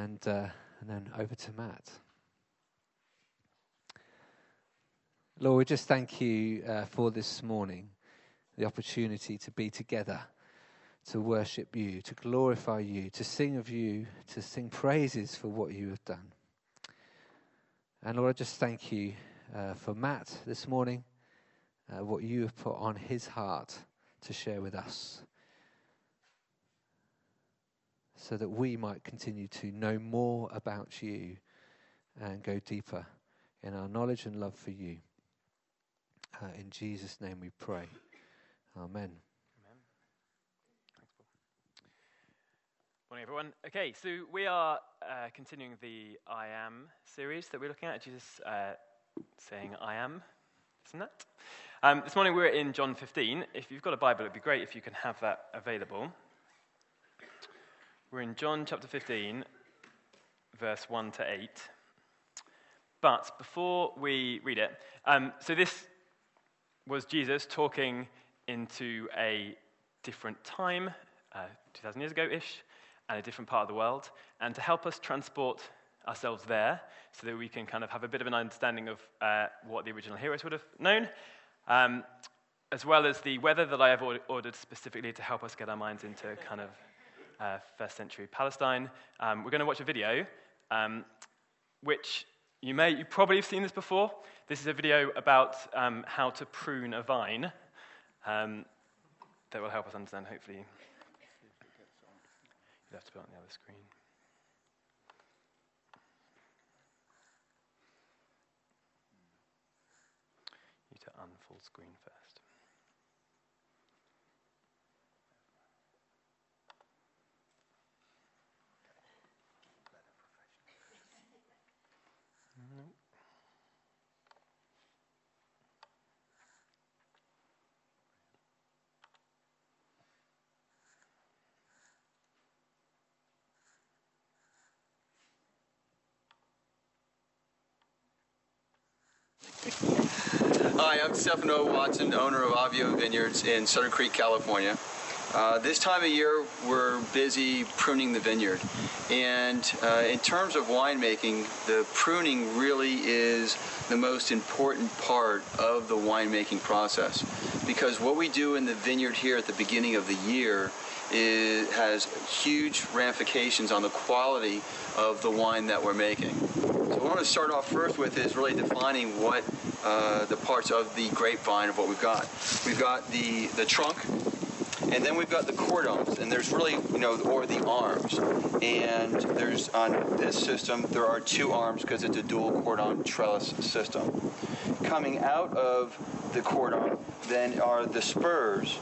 and, uh, and then over to Matt. Lord, we just thank you uh, for this morning, the opportunity to be together, to worship you, to glorify you, to sing of you, to sing praises for what you have done. And Lord, I just thank you uh, for Matt this morning, uh, what you have put on his heart to share with us, so that we might continue to know more about you and go deeper in our knowledge and love for you. Uh, in Jesus' name we pray. Amen. Morning, everyone. Okay, so we are uh, continuing the I Am series that we're looking at. Jesus uh, saying I Am, isn't that? Um, this morning we're in John 15. If you've got a Bible, it'd be great if you can have that available. We're in John chapter 15, verse 1 to 8. But before we read it, um, so this was Jesus talking into a different time, uh, 2,000 years ago ish, and a different part of the world. And to help us transport ourselves there so that we can kind of have a bit of an understanding of uh, what the original heroes would have known, um, as well as the weather that I have ordered specifically to help us get our minds into kind of uh, first century Palestine. Um, we're going to watch a video, um, which you may, you probably have seen this before. This is a video about um, how to prune a vine um, that will help us understand, hopefully. You'll have to put it on the other screen. You need to unfull screen first. Hi, I'm Stefano Watson, owner of Avio Vineyards in Sutter Creek, California. Uh, this time of year, we're busy pruning the vineyard. And uh, in terms of winemaking, the pruning really is the most important part of the winemaking process. Because what we do in the vineyard here at the beginning of the year is, has huge ramifications on the quality of the wine that we're making. Want to start off first with is really defining what uh, the parts of the grapevine of what we've got. We've got the, the trunk, and then we've got the cordons, and there's really, you know, or the arms. And there's, on this system, there are two arms because it's a dual cordon trellis system. Coming out of the cordon then are the spurs,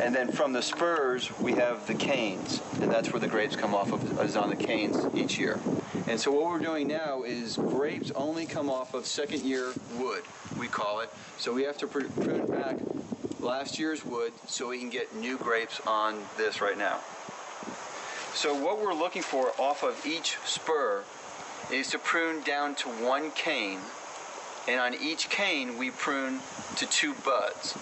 and then from the spurs, we have the canes, and that's where the grapes come off of, is on the canes each year. And so what we're doing now is grapes only come off of second year wood, we call it. So we have to prune back last year's wood so we can get new grapes on this right now. So what we're looking for off of each spur is to prune down to one cane, and on each cane we prune to two buds.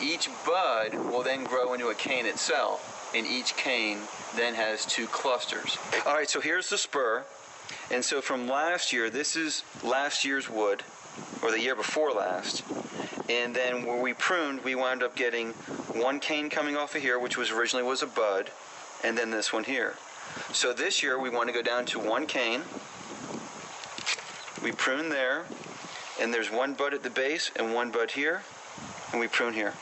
Each bud will then grow into a cane itself, and each cane then has two clusters. All right, so here's the spur. And so from last year, this is last year's wood, or the year before last. And then where we pruned, we wound up getting one cane coming off of here, which was originally was a bud, and then this one here. So this year we want to go down to one cane. We prune there, and there's one bud at the base and one bud here and we prune here.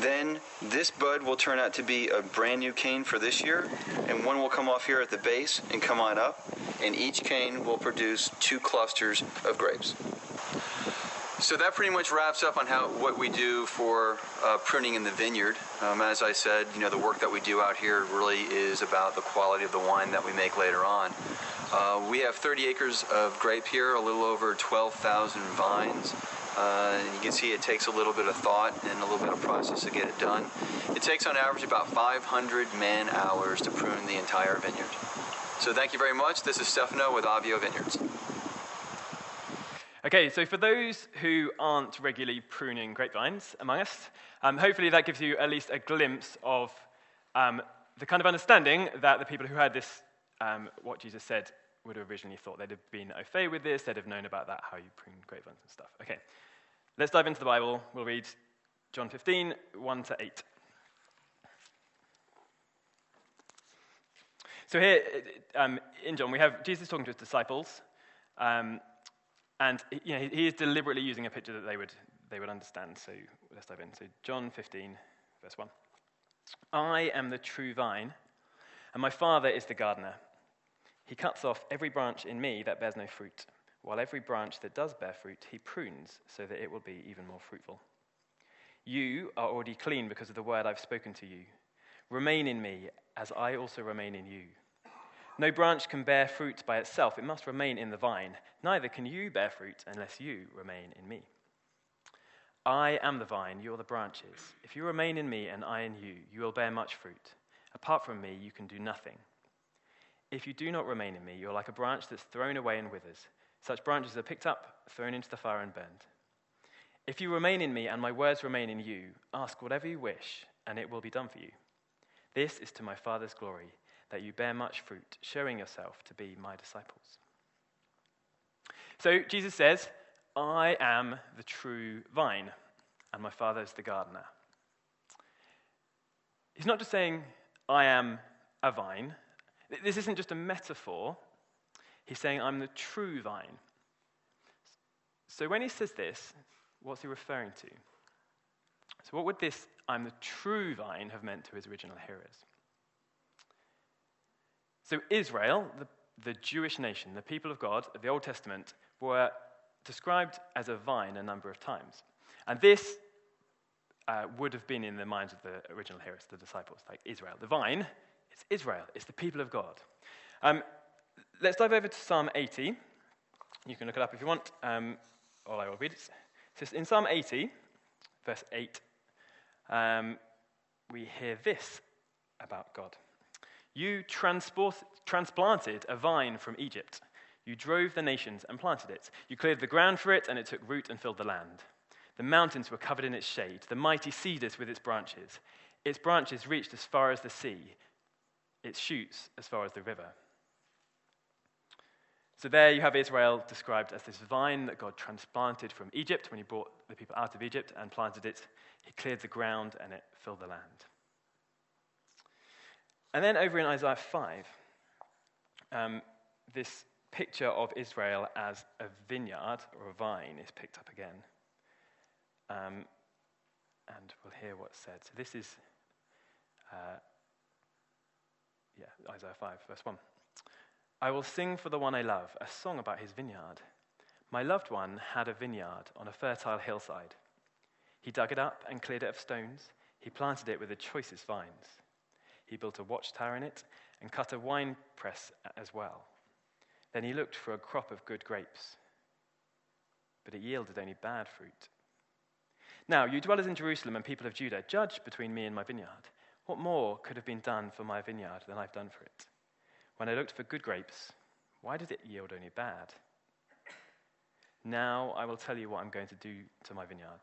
Then this bud will turn out to be a brand new cane for this year, and one will come off here at the base and come on up, and each cane will produce two clusters of grapes. So that pretty much wraps up on how what we do for uh, pruning in the vineyard. Um, as I said, you know the work that we do out here really is about the quality of the wine that we make later on. Uh, we have 30 acres of grape here, a little over 12,000 vines. Uh, you can see it takes a little bit of thought and a little bit of process to get it done. It takes on average about 500 man hours to prune the entire vineyard. So thank you very much. This is Stefano with Avio Vineyards. Okay, so for those who aren't regularly pruning grapevines among us, um, hopefully that gives you at least a glimpse of um, the kind of understanding that the people who heard this, um, what Jesus said, would have originally thought. They'd have been au fait with this, they'd have known about that, how you prune grapevines and stuff. Okay, let's dive into the Bible. We'll read John 15, 1 to 8. So here um, in John, we have Jesus talking to his disciples, um, and you know, he is deliberately using a picture that they would, they would understand. So let's dive in. So John 15, verse 1. I am the true vine, and my Father is the gardener. He cuts off every branch in me that bears no fruit, while every branch that does bear fruit, he prunes so that it will be even more fruitful. You are already clean because of the word I've spoken to you. Remain in me, as I also remain in you. No branch can bear fruit by itself, it must remain in the vine. Neither can you bear fruit unless you remain in me. I am the vine, you are the branches. If you remain in me and I in you, you will bear much fruit. Apart from me, you can do nothing. If you do not remain in me, you are like a branch that's thrown away and withers. Such branches are picked up, thrown into the fire, and burned. If you remain in me and my words remain in you, ask whatever you wish, and it will be done for you. This is to my Father's glory, that you bear much fruit, showing yourself to be my disciples. So Jesus says, I am the true vine, and my Father is the gardener. He's not just saying, I am a vine. This isn't just a metaphor. He's saying, I'm the true vine. So when he says this, what's he referring to? So, what would this, I'm the true vine, have meant to his original hearers? So, Israel, the, the Jewish nation, the people of God of the Old Testament, were described as a vine a number of times. And this uh, would have been in the minds of the original hearers, the disciples, like Israel. The vine, it's Israel, it's the people of God. Um, let's dive over to Psalm 80. You can look it up if you want, um, or I will read it. In Psalm 80, verse 8, um, we hear this about God. You transplanted a vine from Egypt. You drove the nations and planted it. You cleared the ground for it, and it took root and filled the land. The mountains were covered in its shade, the mighty cedars with its branches. Its branches reached as far as the sea, its shoots as far as the river. So there you have Israel described as this vine that God transplanted from Egypt when he brought the people out of Egypt and planted it. He cleared the ground and it filled the land. And then over in Isaiah 5, um, this picture of Israel as a vineyard or a vine is picked up again. Um, and we'll hear what's said. So this is, uh, yeah, Isaiah 5, verse 1. I will sing for the one I love a song about his vineyard. My loved one had a vineyard on a fertile hillside. He dug it up and cleared it of stones. He planted it with the choicest vines. He built a watchtower in it and cut a wine press as well. Then he looked for a crop of good grapes, but it yielded only bad fruit. Now, you dwellers in Jerusalem and people of Judah, judge between me and my vineyard. What more could have been done for my vineyard than I've done for it? When I looked for good grapes, why did it yield only bad? Now I will tell you what I'm going to do to my vineyard.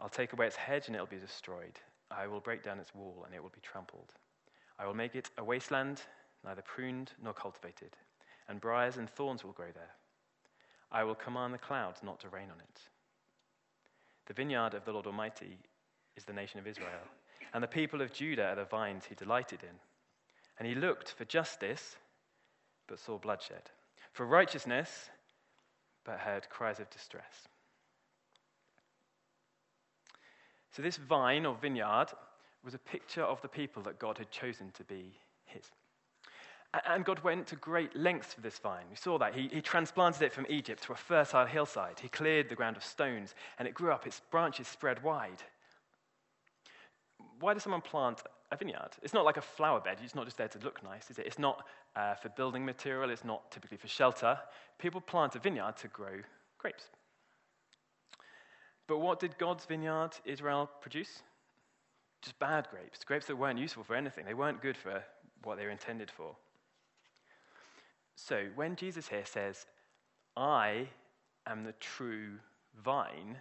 I'll take away its hedge and it'll be destroyed. I will break down its wall and it will be trampled. I will make it a wasteland, neither pruned nor cultivated, and briars and thorns will grow there. I will command the clouds not to rain on it. The vineyard of the Lord Almighty is the nation of Israel, and the people of Judah are the vines he delighted in. And he looked for justice, but saw bloodshed, for righteousness, but heard cries of distress. So, this vine or vineyard was a picture of the people that God had chosen to be his. And God went to great lengths for this vine. We saw that. He, he, transplanted it from Egypt to a fertile hillside. He cleared the ground of stones, and it grew up. Its branches spread wide. Why does someone plant a vineyard. It's not like a flower bed. It's not just there to look nice, is it? It's not uh, for building material. It's not typically for shelter. People plant a vineyard to grow grapes. But what did God's vineyard, Israel, produce? Just bad grapes, grapes that weren't useful for anything. They weren't good for what they were intended for. So when Jesus here says, I am the true vine,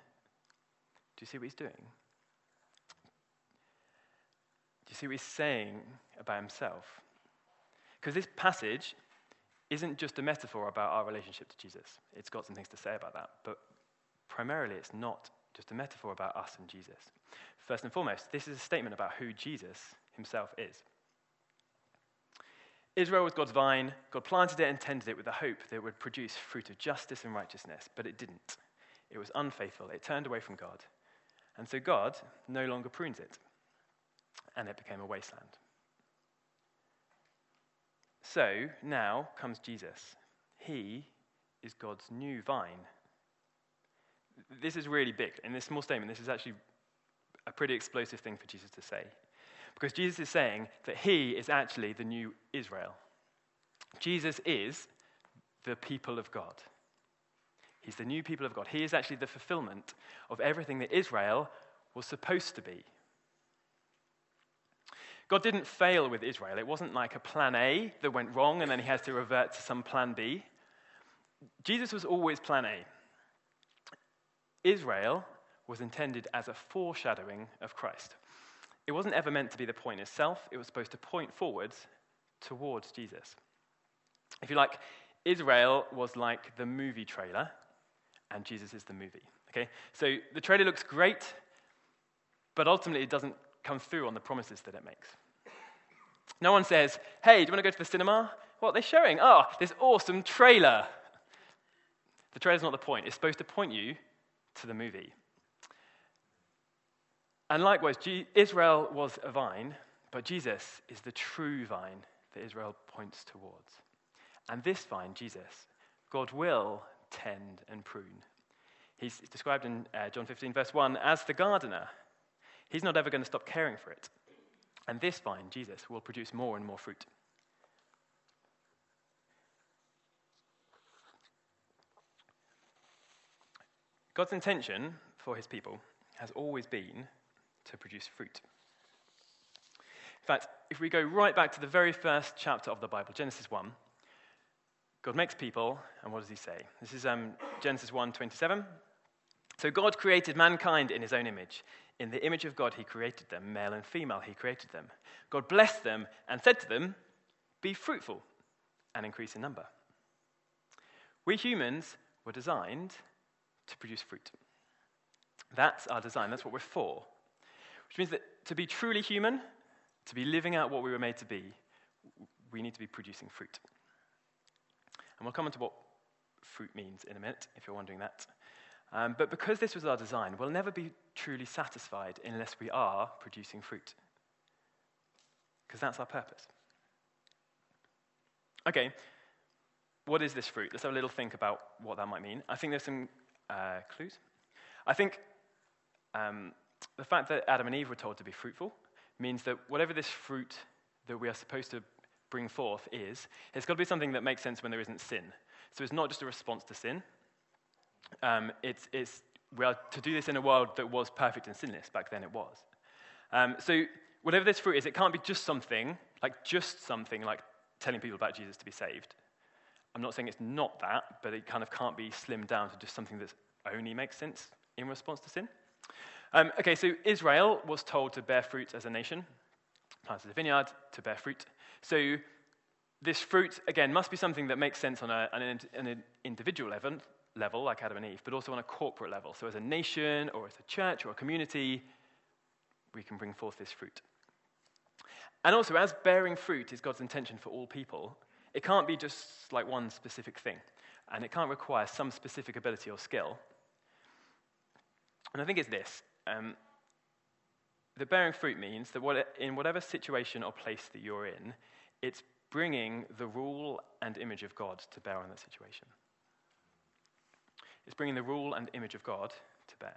do you see what he's doing? You see what he's saying about himself? Because this passage isn't just a metaphor about our relationship to Jesus. It's got some things to say about that, but primarily it's not just a metaphor about us and Jesus. First and foremost, this is a statement about who Jesus himself is. Israel was God's vine. God planted it and tended it with the hope that it would produce fruit of justice and righteousness, but it didn't. It was unfaithful. It turned away from God. And so God no longer prunes it, and it became a wasteland. So now comes Jesus. He is God's new vine. This is really big. In this small statement, this is actually a pretty explosive thing for Jesus to say. Because Jesus is saying that he is actually the new Israel. Jesus is the people of God. He's the new people of God. He is actually the fulfillment of everything that Israel was supposed to be. God didn't fail with Israel. It wasn't like a plan A that went wrong and then he has to revert to some plan B. Jesus was always plan A. Israel was intended as a foreshadowing of Christ. It wasn't ever meant to be the point itself, it was supposed to point forwards towards Jesus. If you like, Israel was like the movie trailer, and Jesus is the movie. Okay? So the trailer looks great, but ultimately it doesn't come through on the promises that it makes. No one says, Hey, do you want to go to the cinema? What are they showing? Oh, this awesome trailer. The trailer's not the point. It's supposed to point you to the movie. And likewise, Israel was a vine, but Jesus is the true vine that Israel points towards. And this vine, Jesus, God will tend and prune. He's described in uh, John 15, verse 1, as the gardener. He's not ever going to stop caring for it. And this vine, Jesus, will produce more and more fruit. God's intention for his people has always been to produce fruit. In fact, if we go right back to the very first chapter of the Bible, Genesis 1, God makes people, and what does he say? This is um, Genesis 1 27. So God created mankind in his own image. In the image of God, he created them, male and female, he created them. God blessed them and said to them, Be fruitful and increase in number. We humans were designed to produce fruit. That's our design, that's what we're for. Which means that to be truly human, to be living out what we were made to be, we need to be producing fruit. And we'll come on to what fruit means in a minute, if you're wondering that. Um, but because this was our design, we'll never be truly satisfied unless we are producing fruit. Because that's our purpose. Okay, what is this fruit? Let's have a little think about what that might mean. I think there's some uh, clues. I think um, the fact that Adam and Eve were told to be fruitful means that whatever this fruit that we are supposed to bring forth is, it's got to be something that makes sense when there isn't sin. So it's not just a response to sin, um, it's, it's, we are to do this in a world that was perfect and sinless. Back then it was. Um, so, whatever this fruit is, it can't be just something, like just something like telling people about Jesus to be saved. I'm not saying it's not that, but it kind of can't be slimmed down to just something that only makes sense in response to sin. Um, okay, so Israel was told to bear fruit as a nation, planted a vineyard to bear fruit. So this fruit, again, must be something that makes sense on, a, on an, an individual level, level, like Adam and Eve, but also on a corporate level. So, as a nation or as a church or a community, we can bring forth this fruit. And also, as bearing fruit is God's intention for all people, it can't be just like one specific thing, and it can't require some specific ability or skill. And I think it's this um, the bearing fruit means that what, in whatever situation or place that you're in, it's bringing the rule and image of God to bear on that situation. It's bringing the rule and image of God to bear.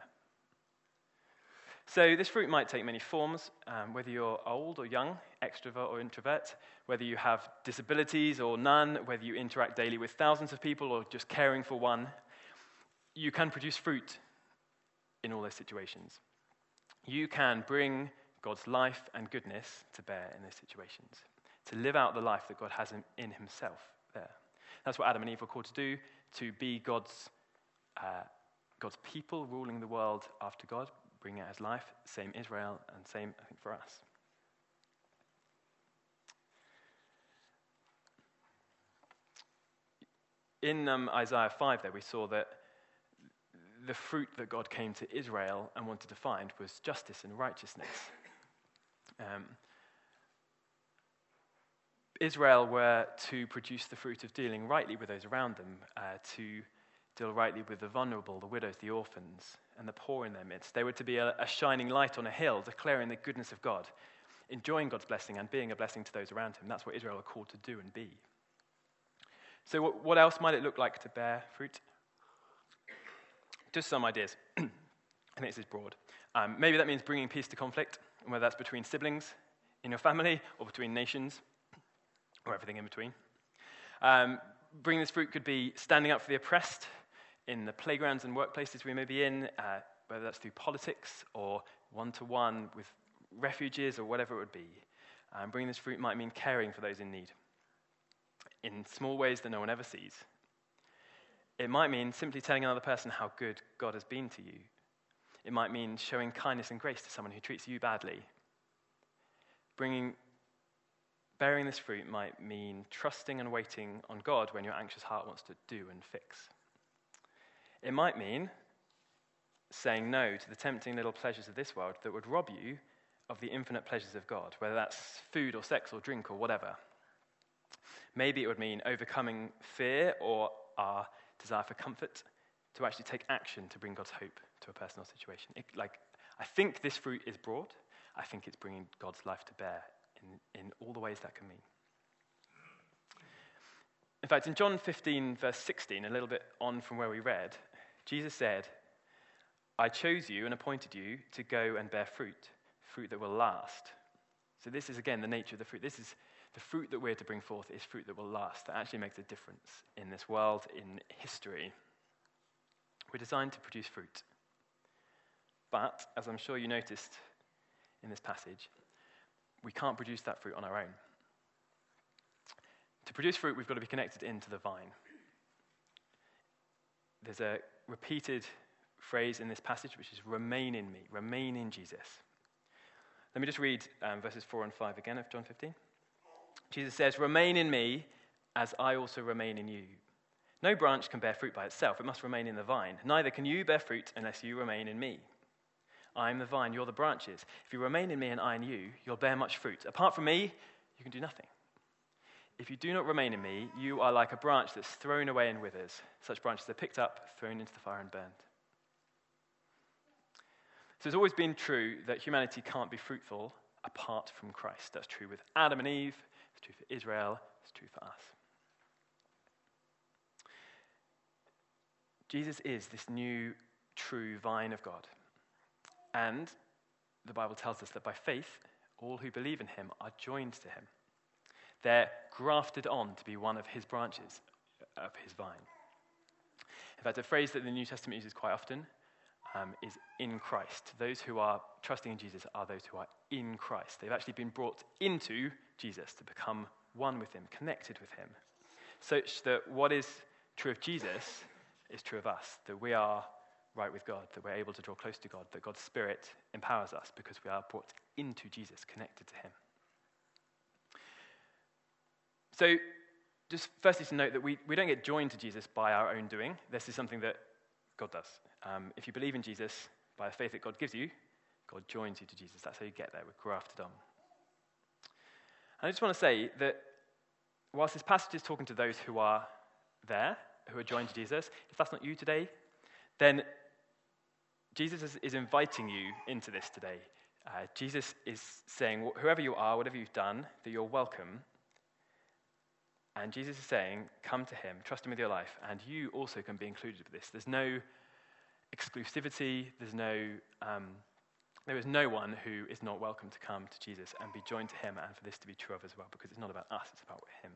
So, this fruit might take many forms, um, whether you're old or young, extrovert or introvert, whether you have disabilities or none, whether you interact daily with thousands of people or just caring for one. You can produce fruit in all those situations. You can bring God's life and goodness to bear in those situations, to live out the life that God has in Himself there. That's what Adam and Eve were called to do, to be God's uh, God's people ruling the world after God, bringing out his life, same Israel, and same, I think, for us. In um, Isaiah 5, there, we saw that the fruit that God came to Israel and wanted to find was justice and righteousness. Um, Israel were to produce the fruit of dealing rightly with those around them, uh, to deal rightly with the vulnerable, the widows, the orphans, and the poor in their midst. They were to be a, a shining light on a hill, declaring the goodness of God, enjoying God's blessing and being a blessing to those around him. That's what Israel are called to do and be. So, what, what else might it look like to bear fruit? Just some ideas. I think this is broad. Um, maybe that means bringing peace to conflict, whether that's between siblings, in your family, or between nations, or everything in between. Um, bringing this fruit could be standing up for the oppressed in the playgrounds and workplaces we may be in, uh, whether that's through politics or one to one with refugees or whatever it would be. Um, bringing this fruit might mean caring for those in need in small ways that no one ever sees. It might mean simply telling another person how good God has been to you. It might mean showing kindness and grace to someone who treats you badly. Bringing, bearing this fruit might mean trusting and waiting on God when your anxious heart wants to do and fix. It might mean saying no to the tempting little pleasures of this world that would rob you of the infinite pleasures of God, whether that's food or sex or drink or whatever. Maybe it would mean overcoming fear or our desire for comfort to actually take action to bring God's hope to a personal situation. It, like, I think this fruit is broad. I think it's bringing God's life to bear in, in all the ways that can mean. In fact, in John 15, verse 16, a little bit on from where we read, Jesus said, I chose you and appointed you to go and bear fruit, fruit that will last. So, this is again the nature of the fruit. This is the fruit that we're to bring forth is fruit that will last, that actually makes a difference in this world, in history. We're designed to produce fruit. But, as I'm sure you noticed in this passage, we can't produce that fruit on our own. To produce fruit, we've got to be connected into the vine. There's a repeated phrase in this passage which is remain in me, remain in Jesus. Let me just read um, verses 4 and 5 again of John 15. Jesus says, Remain in me as I also remain in you. No branch can bear fruit by itself, it must remain in the vine. Neither can you bear fruit unless you remain in me. I am the vine, you're the branches. If you remain in me and I in you, you'll bear much fruit. Apart from me, you can do nothing. If you do not remain in me, you are like a branch that's thrown away and withers. Such branches are picked up, thrown into the fire, and burned. So it's always been true that humanity can't be fruitful apart from Christ. That's true with Adam and Eve, it's true for Israel, it's true for us. Jesus is this new, true vine of God. And the Bible tells us that by faith, all who believe in him are joined to him. They're grafted on to be one of his branches of his vine. In fact, a phrase that the New Testament uses quite often um, is in Christ. Those who are trusting in Jesus are those who are in Christ. They've actually been brought into Jesus to become one with him, connected with him, such that what is true of Jesus is true of us, that we are right with God, that we're able to draw close to God, that God's Spirit empowers us because we are brought into Jesus, connected to him. So, just firstly to note that we, we don't get joined to Jesus by our own doing. This is something that God does. Um, if you believe in Jesus, by the faith that God gives you, God joins you to Jesus. That's how you get there. We're grafted on. And I just want to say that whilst this passage is talking to those who are there, who are joined to Jesus, if that's not you today, then Jesus is, is inviting you into this today. Uh, Jesus is saying, whoever you are, whatever you've done, that you're welcome. And Jesus is saying, come to him, trust him with your life, and you also can be included with this. There's no exclusivity, there's no, um, there is no one who is not welcome to come to Jesus and be joined to him, and for this to be true of as well, because it's not about us, it's about him.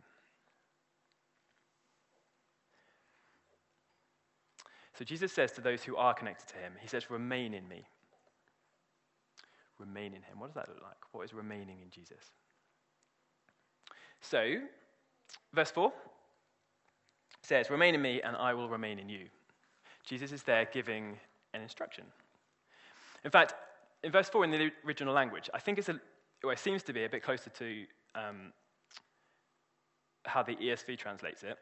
So Jesus says to those who are connected to him, he says, remain in me. Remain in him. What does that look like? What is remaining in Jesus? So, verse 4 says, Remain in me, and I will remain in you. Jesus is there giving an instruction. In fact, in verse 4 in the original language, I think it's a, well, it seems to be a bit closer to um, how the ESV translates it.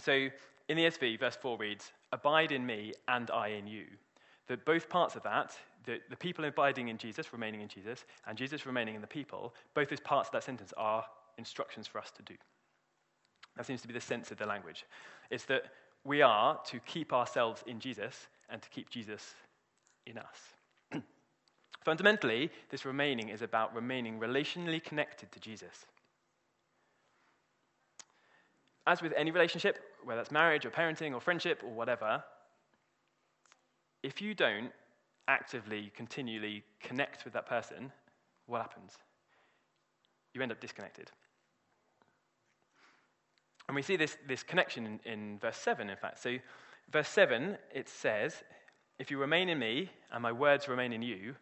So in the ESV, verse 4 reads, Abide in me and I in you. That both parts of that, the, the people abiding in Jesus, remaining in Jesus, and Jesus remaining in the people, both those parts of that sentence are instructions for us to do. That seems to be the sense of the language. It's that we are to keep ourselves in Jesus and to keep Jesus in us. Fundamentally, this remaining is about remaining relationally connected to Jesus. As with any relationship, whether it's marriage or parenting or friendship or whatever, if you don't actively, continually connect with that person, what happens? You end up disconnected. And we see this, this connection in, in verse 7, in fact. So, verse 7, it says, If you remain in me and my words remain in you,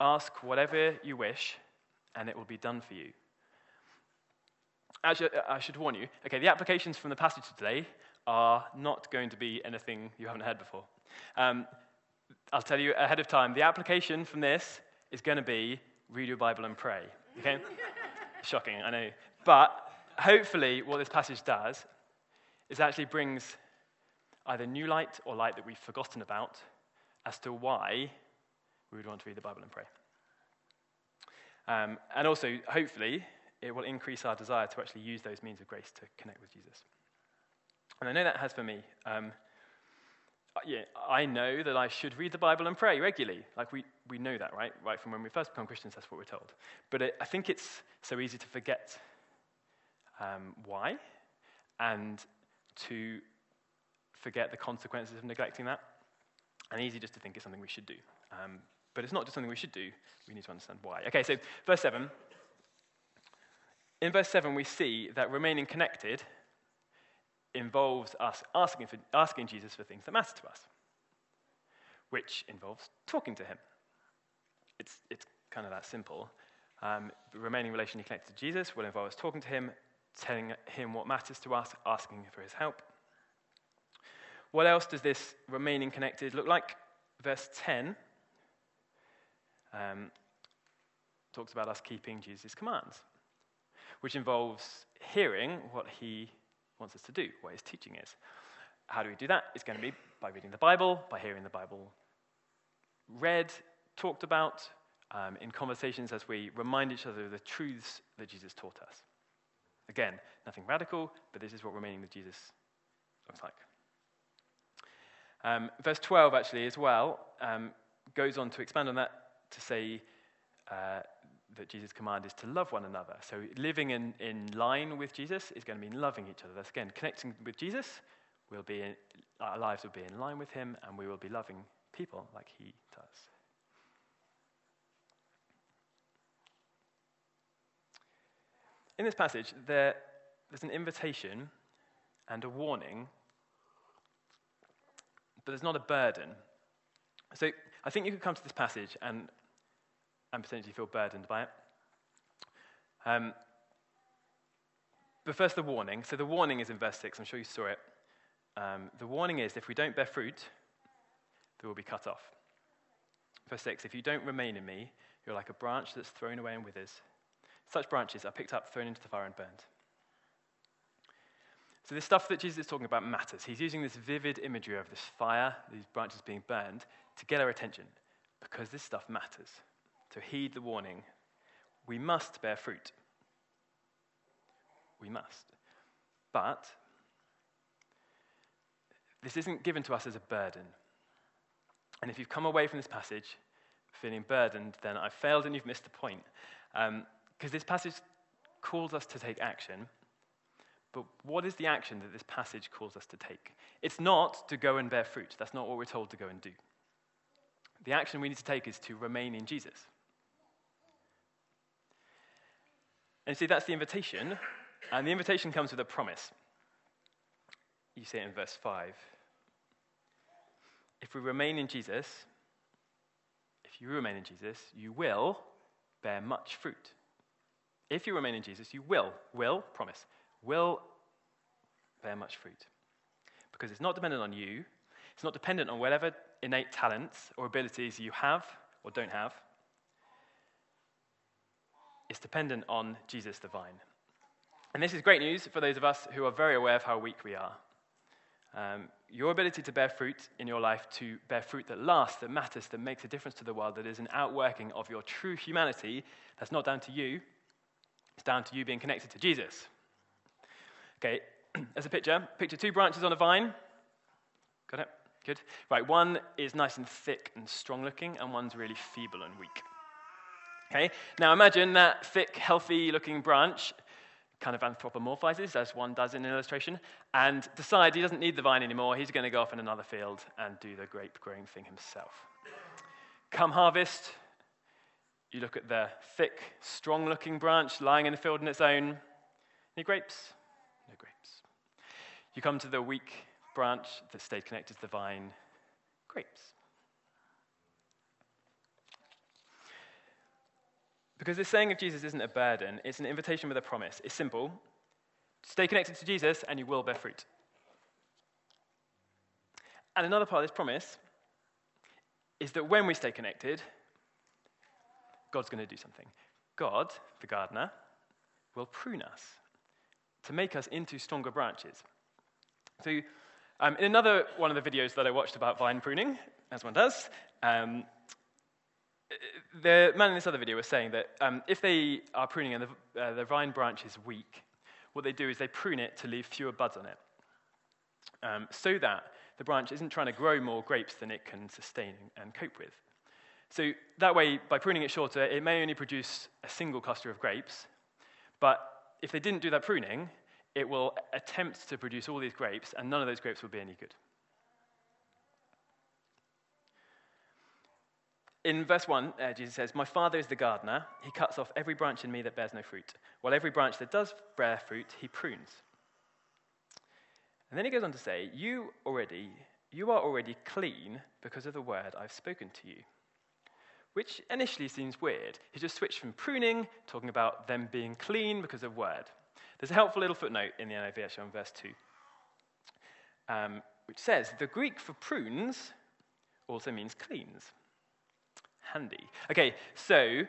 ask whatever you wish, and it will be done for you. Actually, I should warn you, okay, the applications from the passage today are not going to be anything you haven't heard before. Um, I'll tell you ahead of time, the application from this is going to be read your Bible and pray. Okay? Shocking, I know. But hopefully, what this passage does is actually brings either new light or light that we've forgotten about as to why we would want to read the Bible and pray. Um, and also, hopefully, it will increase our desire to actually use those means of grace to connect with Jesus. And I know that has for me. Um, uh, yeah, I know that I should read the Bible and pray regularly. Like we, we know that, right? Right from when we first become Christians, that's what we're told. But it, I think it's so easy to forget um, why and to forget the consequences of neglecting that. And easy just to think it's something we should do. Um, but it's not just something we should do, we need to understand why. Okay, so verse 7. In verse 7, we see that remaining connected involves us asking, for, asking Jesus for things that matter to us, which involves talking to him. It's, it's kind of that simple. Um, remaining relationally connected to Jesus will involve us talking to him, telling him what matters to us, asking for his help. What else does this remaining connected look like? Verse 10 um, talks about us keeping Jesus' commands, which involves hearing what he wants us to do, what his teaching is. How do we do that? It's going to be by reading the Bible, by hearing the Bible read, talked about, um, in conversations as we remind each other of the truths that Jesus taught us. Again, nothing radical, but this is what remaining with Jesus looks like. Um, verse 12, actually, as well, um, goes on to expand on that to say uh, that Jesus' command is to love one another. So living in, in line with Jesus is going to mean loving each other. That's again connecting with Jesus. We'll be in, our lives will be in line with him, and we will be loving people like he does. In this passage, there, there's an invitation and a warning, but there's not a burden. So I think you could come to this passage and and potentially feel burdened by it. Um, but first, the warning. So the warning is in verse 6. I'm sure you saw it. Um, the warning is if we don't bear fruit, they will be cut off. Verse 6 If you don't remain in me, you're like a branch that's thrown away and withers. Such branches are picked up, thrown into the fire, and burned. So, this stuff that Jesus is talking about matters. He's using this vivid imagery of this fire, these branches being burned, to get our attention because this stuff matters. So heed the warning. We must bear fruit. We must. But this isn't given to us as a burden. And if you've come away from this passage feeling burdened, then I've failed and you've missed the point. Um, Because this passage calls us to take action. But what is the action that this passage calls us to take? It's not to go and bear fruit. That's not what we're told to go and do. The action we need to take is to remain in Jesus. And see, that's the invitation. And the invitation comes with a promise. You see it in verse 5. If we remain in Jesus, if you remain in Jesus, you will bear much fruit. If you remain in Jesus, you will, will, promise, will bear much fruit. Because it's not dependent on you, it's not dependent on whatever innate talents or abilities you have or don't have It's dependent on Jesus the vine. And this is great news for those of us who are very aware of how weak we are. Um, your ability to bear fruit in your life, to bear fruit that lasts, that matters, that makes a difference to the world, that is an outworking of your true humanity, that's not down to you, it's down to you being connected to Jesus. Okay, as a picture, picture two branches on a vine. Got it? Good. Right, one is nice and thick and strong looking, and one's really feeble and weak. Okay, now imagine that thick, healthy looking branch kind of anthropomorphizes, as one does in an illustration, and decides he doesn't need the vine anymore. He's going to go off in another field and do the grape growing thing himself. Come harvest, you look at the thick, strong looking branch lying in the field on its own. Any grapes? No grapes. You come to the weak branch that stayed connected to the vine. Grapes. Because this saying of Jesus isn't a burden, it's an invitation with a promise. It's simple stay connected to Jesus, and you will bear fruit. And another part of this promise is that when we stay connected, God's going to do something. God, the gardener, will prune us to make us into stronger branches. So, um, in another one of the videos that I watched about vine pruning, as one does, um, the man in this other video was saying that um, if they are pruning and the, uh, the vine branch is weak, what they do is they prune it to leave fewer buds on it, um, so that the branch isn't trying to grow more grapes than it can sustain and cope with. So that way, by pruning it shorter, it may only produce a single cluster of grapes, but if they didn't do that pruning, it will attempt to produce all these grapes, and none of those grapes will be any good. in verse 1, uh, Jesus says, My Father is the gardener. He cuts off every branch in me that bears no fruit, while every branch that does bear fruit, he prunes. And then he goes on to say, You already, you are already clean because of the word I've spoken to you. Which initially seems weird. He just switched from pruning, talking about them being clean because of word. There's a helpful little footnote in the NIV actually on verse 2, um, which says, The Greek for prunes also means cleans handy. Okay, so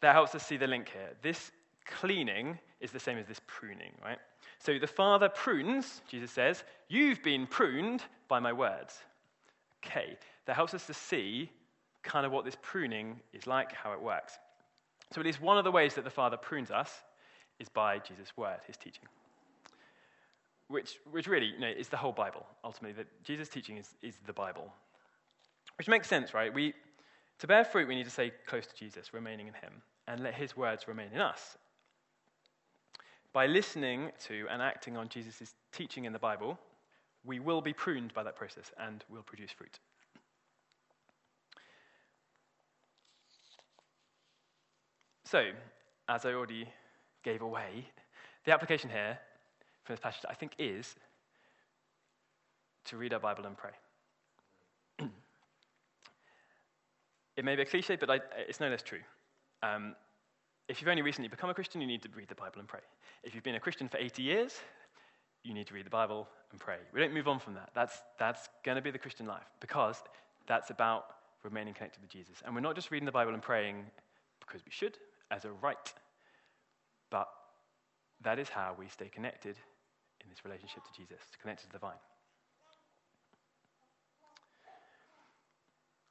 that helps us see the link here. This cleaning is the same as this pruning, right? So the Father prunes, Jesus says, You've been pruned by my words. Okay, that helps us to see kind of what this pruning is like, how it works. So at least one of the ways that the Father prunes us is by Jesus' word, his teaching. Which, which really you know, is the whole Bible, ultimately. That Jesus' teaching is, is the Bible. Which makes sense, right? We, to bear fruit, we need to stay close to Jesus, remaining in him, and let his words remain in us. By listening to and acting on Jesus' teaching in the Bible, we will be pruned by that process and will produce fruit. So, as I already gave away, the application here from this passage, I think, is to read our Bible and pray. It may be a cliche, but I, it's no less true. Um, if you've only recently become a Christian, you need to read the Bible and pray. If you've been a Christian for 80 years, you need to read the Bible and pray. We don't move on from that. That's, that's going to be the Christian life because that's about remaining connected with Jesus. And we're not just reading the Bible and praying because we should, as a right, but that is how we stay connected in this relationship to Jesus, connected to the vine.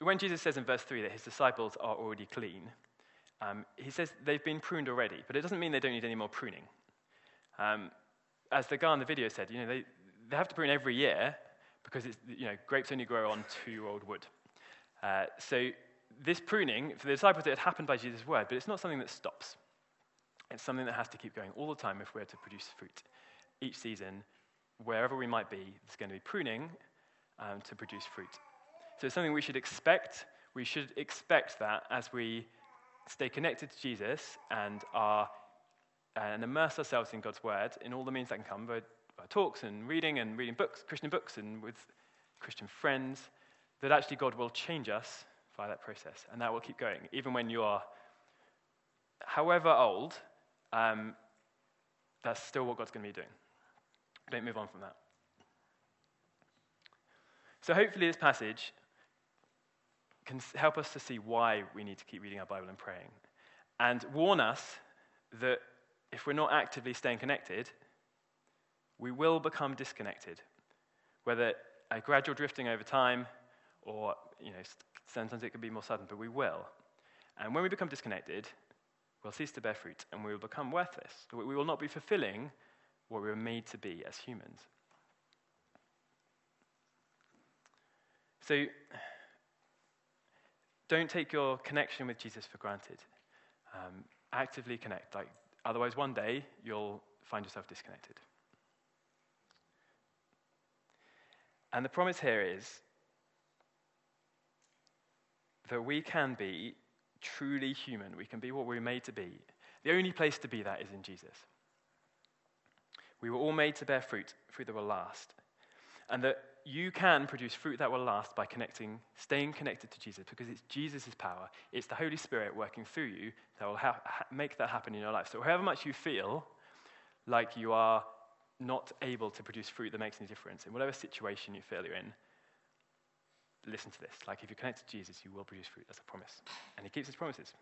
when Jesus says in verse 3 that his disciples are already clean, um, he says they've been pruned already, but it doesn't mean they don't need any more pruning. Um, as the guy in the video said, you know, they, they have to prune every year because it's, you know, grapes only grow on two-year-old wood. Uh, so this pruning, for the disciples, it had happened by Jesus' word, but it's not something that stops. It's something that has to keep going all the time if we're to produce fruit. Each season, wherever we might be, there's going to be pruning um, to produce fruit. So it's something we should expect. We should expect that as we stay connected to Jesus and are and immerse ourselves in God's word in all the means that can come, by, by talks and reading and reading books, Christian books, and with Christian friends, that actually God will change us via that process, and that will keep going, even when you are, however old. Um, that's still what God's going to be doing. Don't move on from that. So hopefully, this passage can help us to see why we need to keep reading our Bible and praying, and warn us that if we're not actively staying connected, we will become disconnected whether a gradual drifting over time or, you know, sometimes it can be more sudden, but we will. And when we become disconnected, we'll cease to bear fruit and we will become worthless. We will not be fulfilling what we were made to be as humans. So, don't take your connection with Jesus for granted. Um, actively connect. Like, otherwise, one day you'll find yourself disconnected. And the promise here is that we can be truly human. We can be what we are made to be. The only place to be that is in Jesus. We were all made to bear fruit, fruit that will last. And that you can produce fruit that will last by connecting, staying connected to Jesus, because it's Jesus' power. It's the Holy Spirit working through you that will ha- make that happen in your life. So, however much you feel like you are not able to produce fruit that makes any difference, in whatever situation you feel you're in, listen to this. Like, if you connect to Jesus, you will produce fruit. That's a promise. And he keeps his promises.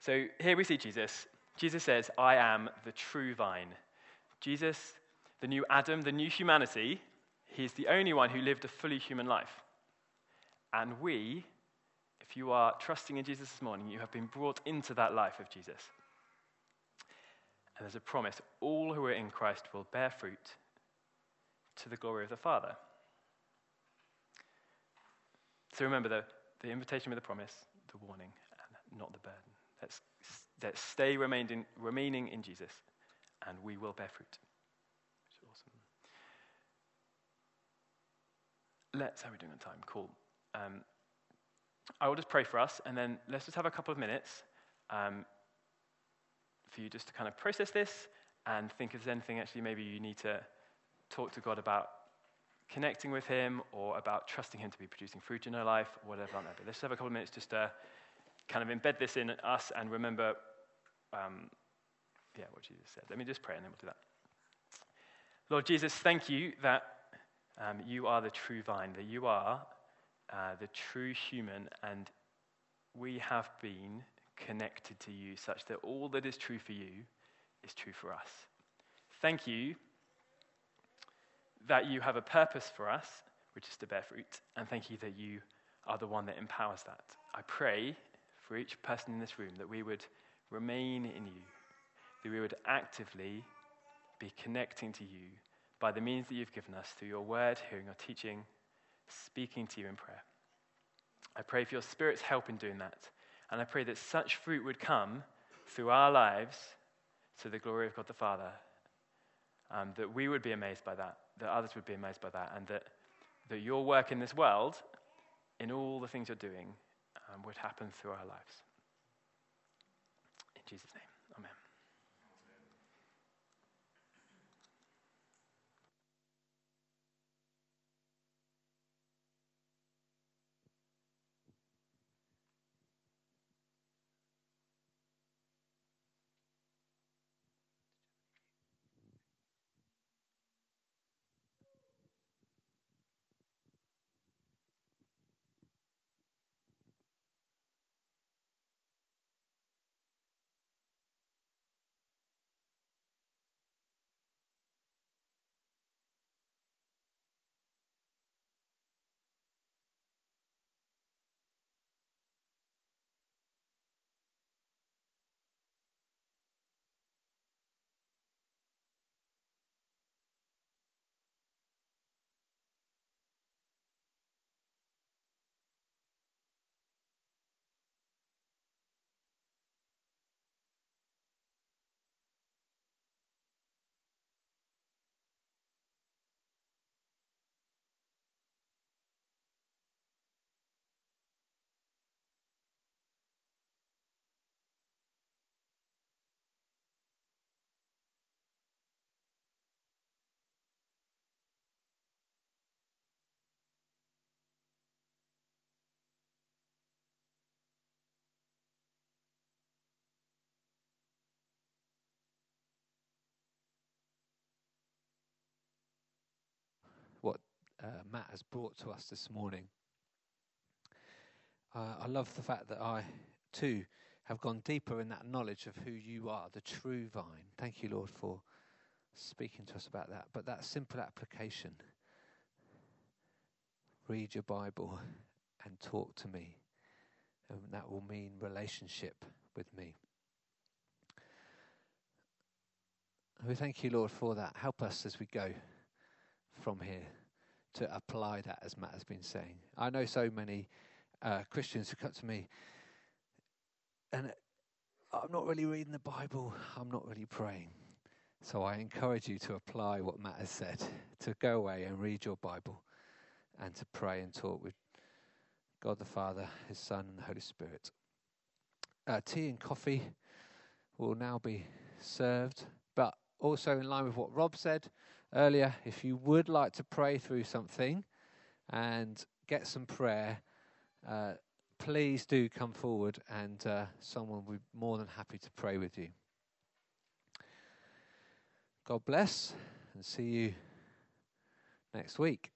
So, here we see Jesus. Jesus says, I am the true vine. Jesus, the new Adam, the new humanity, he's the only one who lived a fully human life. And we, if you are trusting in Jesus this morning, you have been brought into that life of Jesus. And there's a promise all who are in Christ will bear fruit to the glory of the Father. So remember the, the invitation with the promise, the warning, and not the burden. Let's, let's stay remaining, remaining in Jesus, and we will bear fruit. awesome. Let's, how are we doing on time? Cool. Um, I will just pray for us, and then let's just have a couple of minutes um, for you just to kind of process this and think if there's anything actually maybe you need to talk to God about connecting with Him or about trusting Him to be producing fruit in your life, whatever that may be. Let's have a couple of minutes just to kind of embed this in us and remember, um, yeah, what Jesus said. Let me just pray and then we'll do that. Lord Jesus, thank you that um, you are the true vine, that you are uh, the true human, and we have been connected to you such that all that is true for you is true for us. Thank you that you have a purpose for us, which is to bear fruit, and thank you that you are the one that empowers that. I pray for each person in this room that we would remain in you, that we would actively be connecting to you by the means that you've given us through your word, hearing your teaching, speaking to you in prayer. I pray for your Spirit's help in doing that. And I pray that such fruit would come through our lives to the glory of God the Father. Um, that we would be amazed by that, that others would be amazed by that, and that, that your work in this world, in all the things you're doing, um, would happen through our lives. In Jesus' name, amen. Uh, Matt has brought to us this morning. Uh, I love the fact that I, too, have gone deeper in that knowledge of who you are, the true vine. Thank you, Lord, for speaking to us about that. But that simple application read your Bible and talk to me. And that will mean relationship with me. We thank you, Lord, for that. Help us as we go from here to apply that, as Matt has been saying. I know so many uh, Christians who come to me and I'm not really reading the Bible, I'm not really praying. So I encourage you to apply what Matt has said, to go away and read your Bible and to pray and talk with God the Father, His Son, and the Holy Spirit. Uh, tea and coffee will now be served, but also in line with what Rob said earlier, if you would like to pray through something and get some prayer, uh, please do come forward and uh, someone will be more than happy to pray with you. God bless and see you next week.